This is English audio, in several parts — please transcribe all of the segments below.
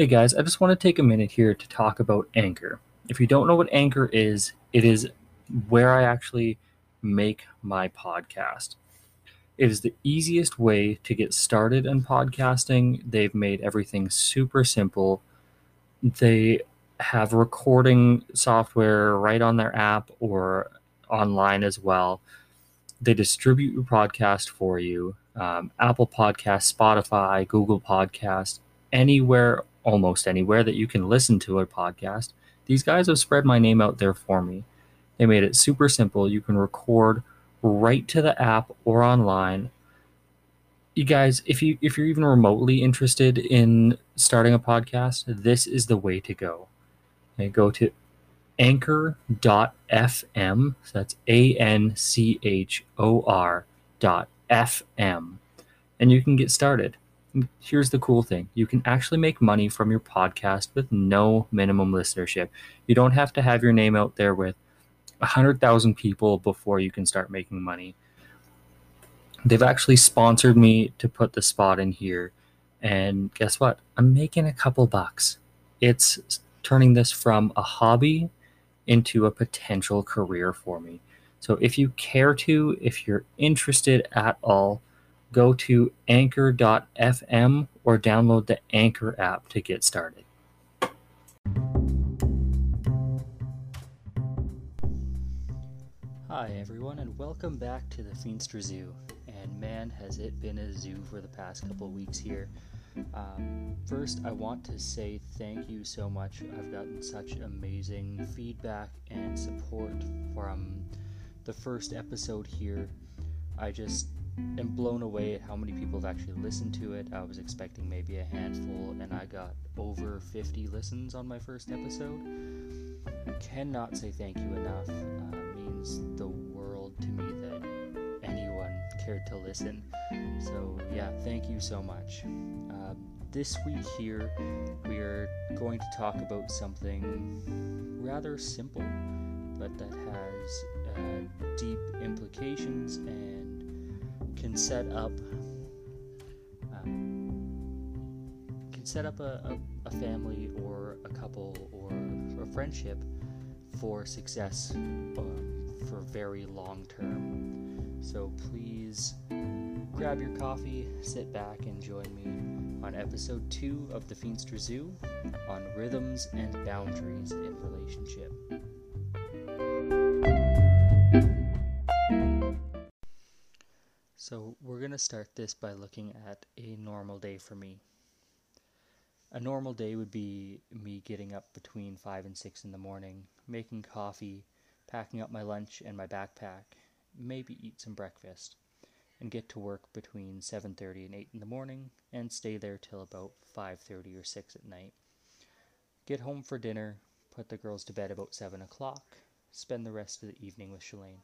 Hey guys, I just want to take a minute here to talk about Anchor. If you don't know what Anchor is, it is where I actually make my podcast. It is the easiest way to get started in podcasting. They've made everything super simple. They have recording software right on their app or online as well. They distribute your podcast for you. Um, Apple Podcast, Spotify, Google Podcast, anywhere almost anywhere that you can listen to a podcast. These guys have spread my name out there for me. They made it super simple. You can record right to the app or online. You guys, if you if you're even remotely interested in starting a podcast, this is the way to go. Okay, go to anchor.fm. So that's A N C H O R dot FM. And you can get started here's the cool thing you can actually make money from your podcast with no minimum listenership. You don't have to have your name out there with 100,000 people before you can start making money. They've actually sponsored me to put the spot in here. And guess what? I'm making a couple bucks. It's turning this from a hobby into a potential career for me. So if you care to, if you're interested at all, go to anchor.fm or download the Anchor app to get started. Hi, everyone, and welcome back to the Feenstra Zoo. And man, has it been a zoo for the past couple weeks here. Um, first, I want to say thank you so much. I've gotten such amazing feedback and support from the first episode here. I just am blown away at how many people have actually listened to it. I was expecting maybe a handful, and I got over 50 listens on my first episode. I Cannot say thank you enough. Uh, means the world to me that anyone cared to listen. So, yeah, thank you so much. Uh, this week here, we are going to talk about something rather simple, but that has uh, deep implications and can set up um, can set up a, a, a, family or a couple or a friendship for success um, for very long term. So please grab your coffee, sit back, and join me on episode two of the Feenstra Zoo on rhythms and boundaries in relationship. So, we're going to start this by looking at a normal day for me. A normal day would be me getting up between 5 and 6 in the morning, making coffee, packing up my lunch and my backpack, maybe eat some breakfast, and get to work between 7:30 and 8 in the morning and stay there till about 5:30 or 6 at night. Get home for dinner, put the girls to bed about 7 o'clock, spend the rest of the evening with Shalane.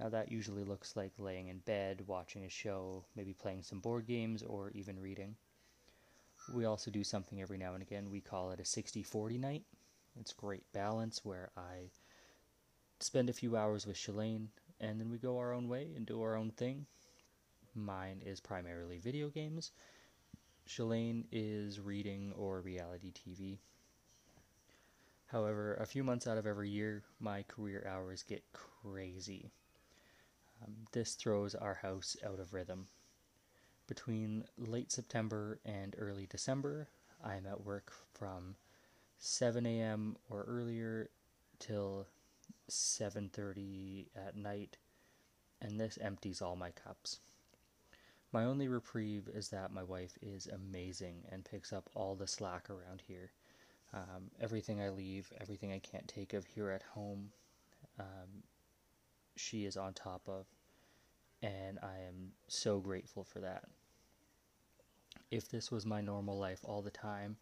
Now, that usually looks like laying in bed, watching a show, maybe playing some board games, or even reading. We also do something every now and again. We call it a 60 40 night. It's great balance where I spend a few hours with Shalane and then we go our own way and do our own thing. Mine is primarily video games. Shalane is reading or reality TV. However, a few months out of every year, my career hours get crazy. Um, this throws our house out of rhythm. Between late September and early December, I am at work from 7 a.m. or earlier till 7:30 at night, and this empties all my cups. My only reprieve is that my wife is amazing and picks up all the slack around here. Um, everything I leave, everything I can't take of here at home, um, she is on top of, and I am so grateful for that. If this was my normal life all the time,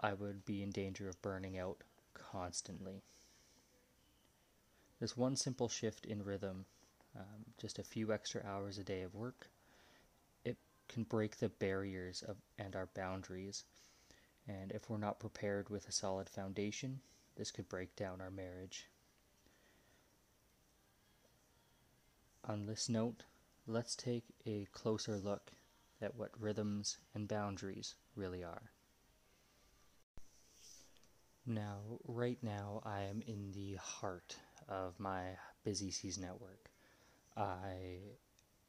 I would be in danger of burning out constantly. This one simple shift in rhythm, um, just a few extra hours a day of work, it can break the barriers of and our boundaries. And if we're not prepared with a solid foundation, this could break down our marriage. On this note, let's take a closer look at what rhythms and boundaries really are. Now, right now, I am in the heart of my busy season at work. I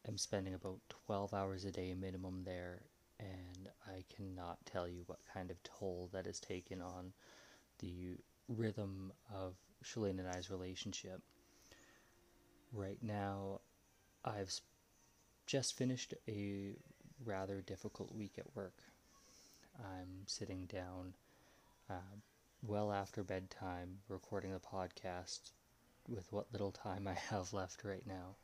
am spending about 12 hours a day minimum there, and I cannot tell you what kind of toll that has taken on the rhythm of Shalane and I's relationship. Right now, I've just finished a rather difficult week at work. I'm sitting down uh, well after bedtime recording the podcast with what little time I have left right now.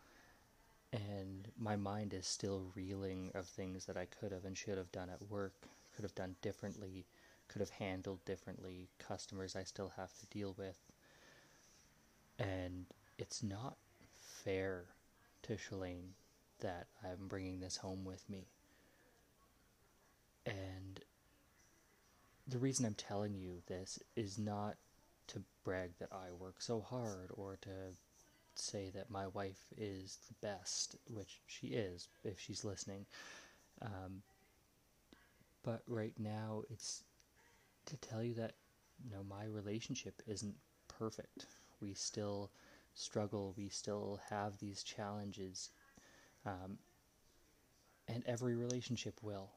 And my mind is still reeling of things that I could have and should have done at work, could have done differently, could have handled differently, customers I still have to deal with. And it's not fair to Shalane that I'm bringing this home with me. And the reason I'm telling you this is not to brag that I work so hard or to say that my wife is the best, which she is if she's listening. Um, but right now, it's to tell you that you know my relationship isn't perfect. We still struggle. We still have these challenges, um, and every relationship will.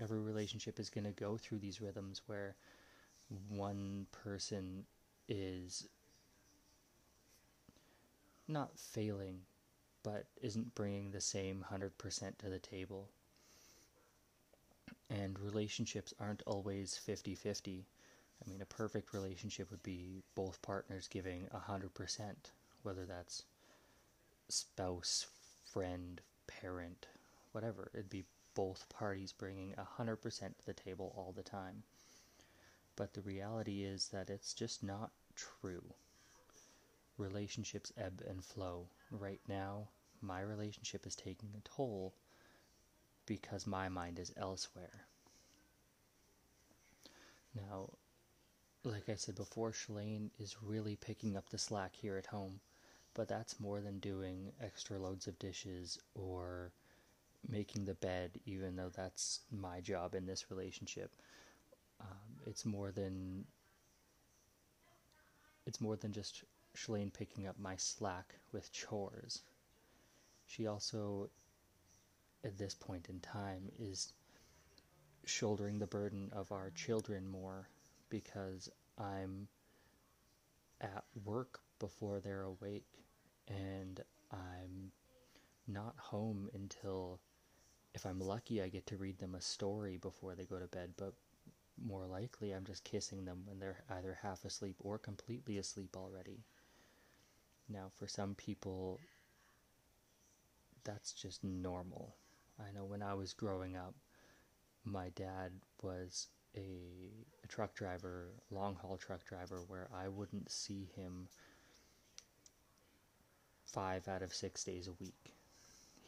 Every relationship is going to go through these rhythms where one person is not failing, but isn't bringing the same 100% to the table. And relationships aren't always 50 50. I mean, a perfect relationship would be both partners giving 100%, whether that's spouse, friend, parent, whatever. It'd be both parties bringing 100% to the table all the time. But the reality is that it's just not true. Relationships ebb and flow. Right now, my relationship is taking a toll because my mind is elsewhere. Now, like I said before, Shalane is really picking up the slack here at home, but that's more than doing extra loads of dishes or making the bed, even though that's my job in this relationship. Um, it's more than it's more than just Shalane picking up my slack with chores. She also, at this point in time, is shouldering the burden of our children more because I'm at work before they're awake and I'm not home until if I'm lucky I get to read them a story before they go to bed but more likely I'm just kissing them when they're either half asleep or completely asleep already. Now, for some people, that's just normal. I know when I was growing up, my dad was a, a truck driver, long haul truck driver, where I wouldn't see him five out of six days a week.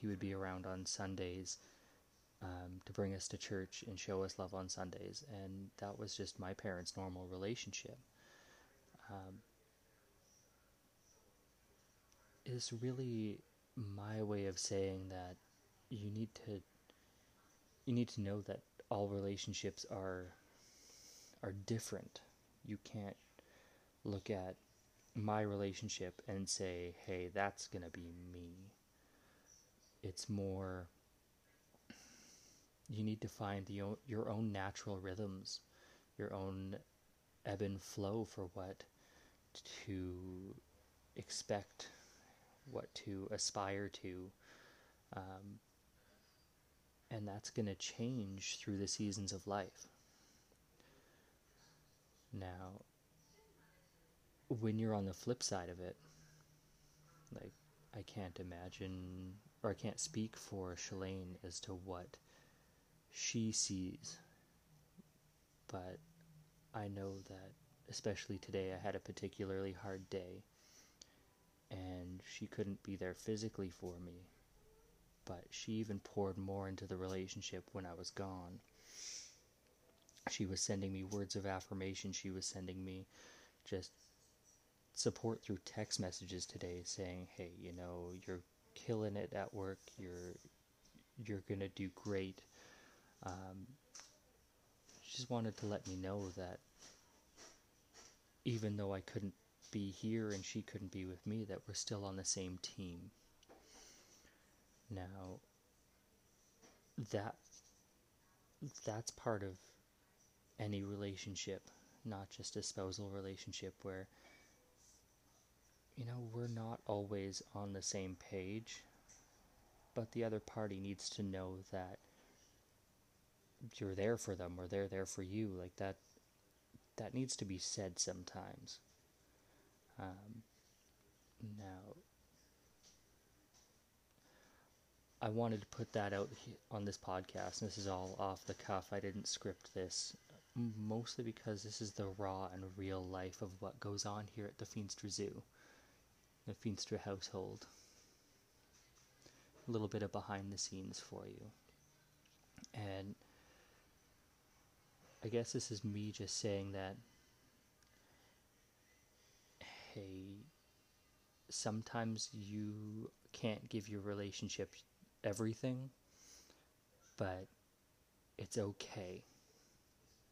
He would be around on Sundays um, to bring us to church and show us love on Sundays, and that was just my parents' normal relationship. Um, is really my way of saying that you need to you need to know that all relationships are are different. You can't look at my relationship and say, "Hey, that's going to be me." It's more you need to find the, your own natural rhythms, your own ebb and flow for what to expect, what to aspire to. Um, and that's going to change through the seasons of life. Now, when you're on the flip side of it, like, I can't imagine, or I can't speak for Shalane as to what she sees. But I know that, especially today, I had a particularly hard day, and she couldn't be there physically for me, but she even poured more into the relationship when I was gone. She was sending me words of affirmation, she was sending me just support through text messages today saying, "Hey, you know, you're killing it at work. You're you're gonna do great." Um, she just wanted to let me know that even though I couldn't be here and she couldn't be with me, that we're still on the same team. Now, that that's part of any relationship, not just a spousal relationship where you know, we're not always on the same page, but the other party needs to know that you're there for them or they're there for you. Like that, that needs to be said sometimes. Um, now, I wanted to put that out on this podcast. This is all off the cuff. I didn't script this, mostly because this is the raw and real life of what goes on here at the Feenstra Zoo the Feenstra household. A little bit of behind the scenes for you. And I guess this is me just saying that, hey, sometimes you can't give your relationship everything, but it's okay.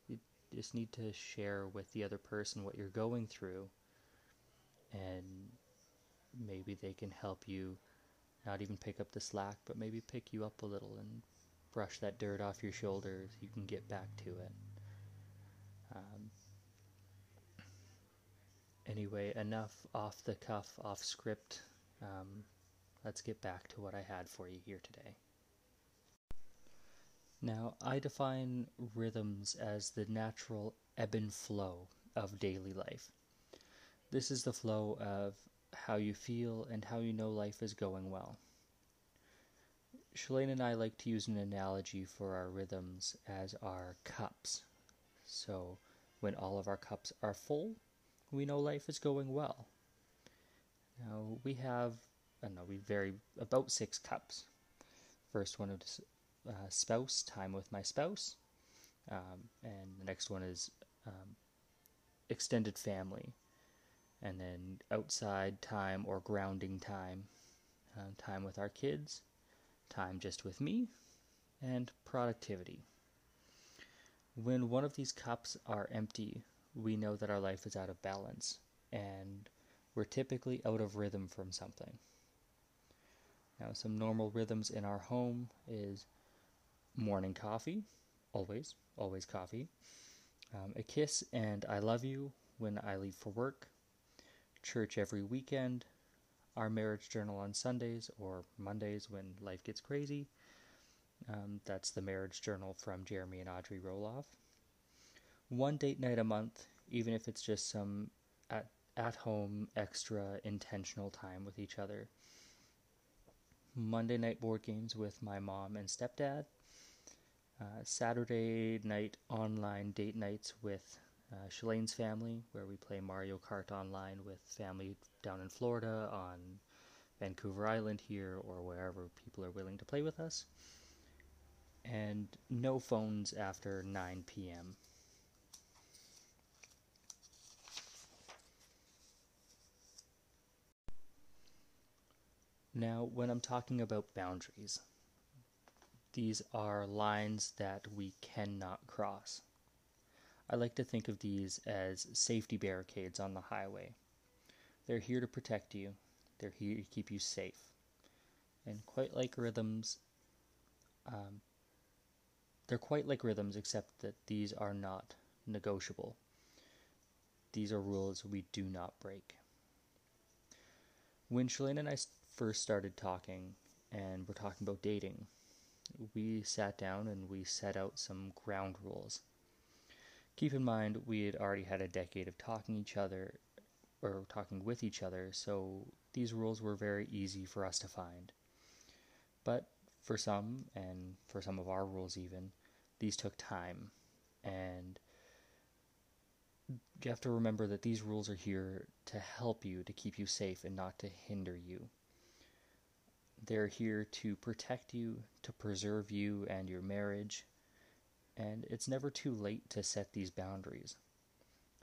You just need to share with the other person what you're going through and maybe they can help you not even pick up the slack, but maybe pick you up a little and brush that dirt off your shoulders. You can get back to it. Um, anyway, enough off the cuff, off script. Um, let's get back to what I had for you here today. Now, I define rhythms as the natural ebb and flow of daily life. This is the flow of how you feel, and how you know life is going well. Shalane and I like to use an analogy for our rhythms as our cups. So, when all of our cups are full, we know life is going well. Now, we have, I don't know, we vary about six cups. First one is uh, spouse, time with my spouse. Um, and the next one is um, extended family and then outside time or grounding time, uh, time with our kids, time just with me, and productivity. When one of these cups are empty, we know that our life is out of balance and we're typically out of rhythm from something. Now, some normal rhythms in our home is morning coffee, always, always coffee, um, a kiss and I love you when I leave for work, church every weekend, our marriage journal on Sundays or Mondays when life gets crazy. Um, that's the marriage journal from Jeremy and Audrey Roloff. One date night a month, even if it's just some at, at home extra intentional time with each other. Monday night board games with my mom and stepdad. Uh, Saturday night online date nights with uh, Shalane's family, where we play Mario Kart online with family down in Florida, on Vancouver Island here, or wherever people are willing to play with us. And no phones after 9 p.m. Now, when I'm talking about boundaries, these are lines that we cannot cross. I like to think of these as safety barricades on the highway. They're here to protect you, they're here to keep you safe. And quite like rhythms, um, they're quite like rhythms, except that these are not negotiable. These are rules we do not break. When Shalane and I first started talking, and we're talking about dating, we sat down and we set out some ground rules keep in mind we had already had a decade of talking each other or talking with each other, so these rules were very easy for us to find. But for some, and for some of our rules even, these took time, and you have to remember that these rules are here to help you, to keep you safe, and not to hinder you. They're here to protect you, to preserve you and your marriage, and it's never too late to set these boundaries.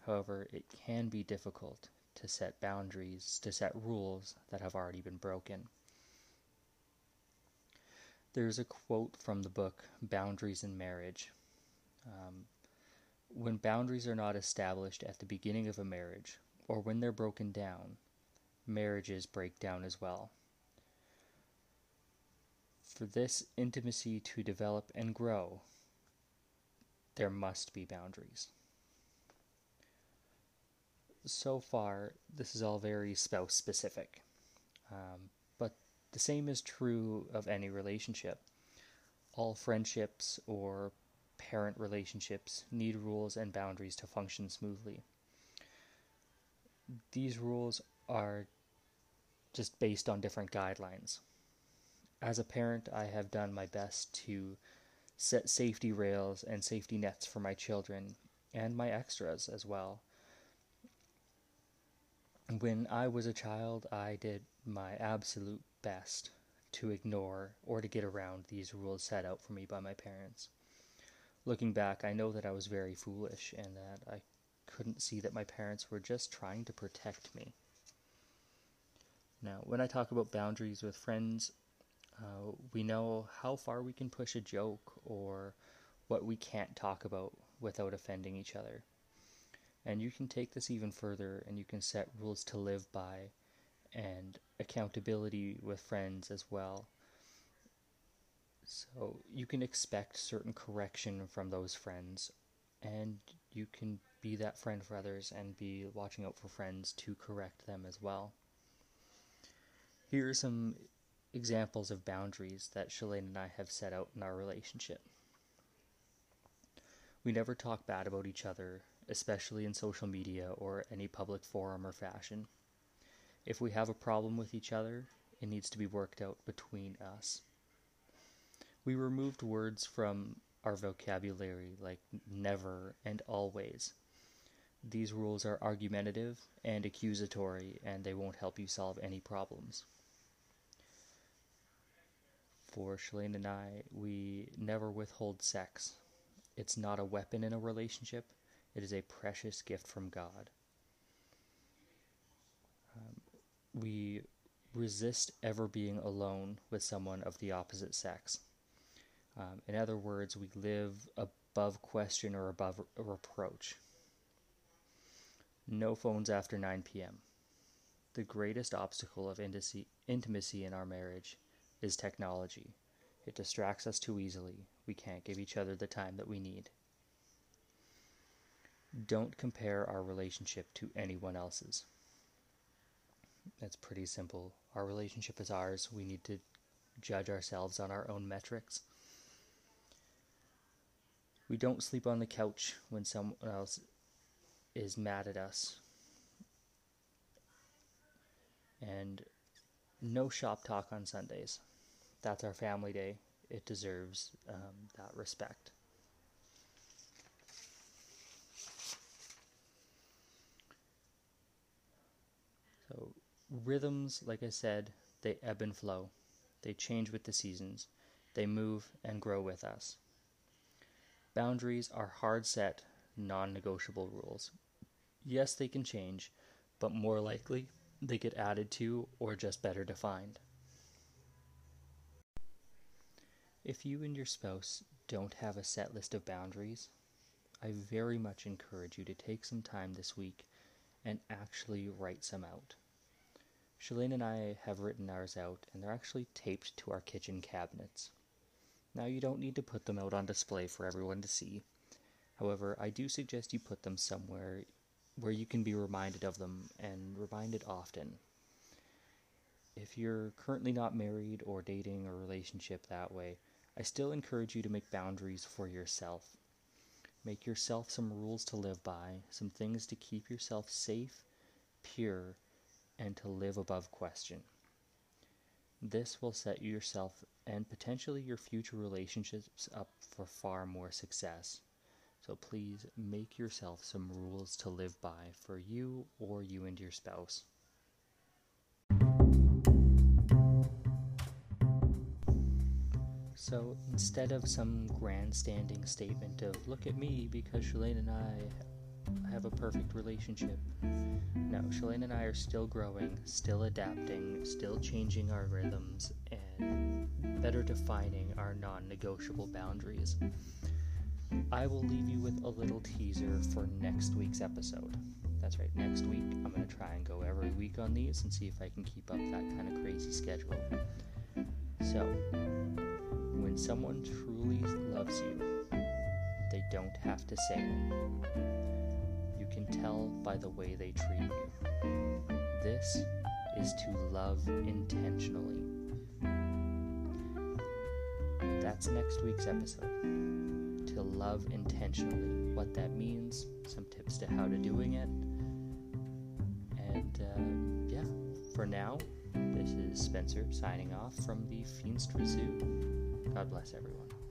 However, it can be difficult to set boundaries, to set rules that have already been broken. There's a quote from the book Boundaries in Marriage. Um, when boundaries are not established at the beginning of a marriage, or when they're broken down, marriages break down as well. For this intimacy to develop and grow, there must be boundaries. So far, this is all very spouse specific, um, but the same is true of any relationship. All friendships or parent relationships need rules and boundaries to function smoothly. These rules are just based on different guidelines. As a parent, I have done my best to set safety rails and safety nets for my children and my extras as well. When I was a child, I did my absolute best to ignore or to get around these rules set out for me by my parents looking back, I know that I was very foolish and that I couldn't see that my parents were just trying to protect me. Now, when I talk about boundaries with friends, uh, we know how far we can push a joke or what we can't talk about without offending each other. And you can take this even further and you can set rules to live by and accountability with friends as well. So you can expect certain correction from those friends, and you can be that friend for others and be watching out for friends to correct them as well. Here are some examples of boundaries that Shalane and I have set out in our relationship. We never talk bad about each other, especially in social media or any public forum or fashion. If we have a problem with each other, it needs to be worked out between us. We removed words from our vocabulary like never and always. These rules are argumentative and accusatory, and they won't help you solve any problems. For Shalane and I, we never withhold sex. It's not a weapon in a relationship, it is a precious gift from God. Um, we resist ever being alone with someone of the opposite sex. Um, in other words, we live above question or above reproach. No phones after 9 p.m. The greatest obstacle of intimacy in our marriage is technology. It distracts us too easily. We can't give each other the time that we need. Don't compare our relationship to anyone else's. That's pretty simple. Our relationship is ours. We need to judge ourselves on our own metrics. We don't sleep on the couch when someone else is mad at us. And no shop talk on Sundays. That's our family day. It deserves um, that respect. So, rhythms, like I said, they ebb and flow. They change with the seasons. They move and grow with us. Boundaries are hard set, non negotiable rules. Yes, they can change, but more likely they get added to or just better defined. If you and your spouse don't have a set list of boundaries, I very much encourage you to take some time this week and actually write some out. Shalane and I have written ours out, and they're actually taped to our kitchen cabinets. Now, you don't need to put them out on display for everyone to see. However, I do suggest you put them somewhere where you can be reminded of them and reminded often. If you're currently not married or dating a relationship that way, I still encourage you to make boundaries for yourself. Make yourself some rules to live by, some things to keep yourself safe, pure, and to live above question. This will set yourself and potentially your future relationships up for far more success. So please make yourself some rules to live by for you or you and your spouse. So instead of some grandstanding statement of, look at me because Shalane and I have a perfect relationship, no, Shalane and I are still growing, still adapting, still changing our rhythms, and better defining our non negotiable boundaries. I will leave you with a little teaser for next week's episode. That's right, next week I'm going to try and go every week on these and see if I can keep up that kind of crazy schedule. So, someone truly loves you, they don't have to say it. You can tell by the way they treat you. This is to love intentionally. That's next week's episode. To love intentionally. What that means, some tips to how to doing it. And uh, yeah, for now, this is Spencer signing off from the Feenstra Zoo. God bless everyone.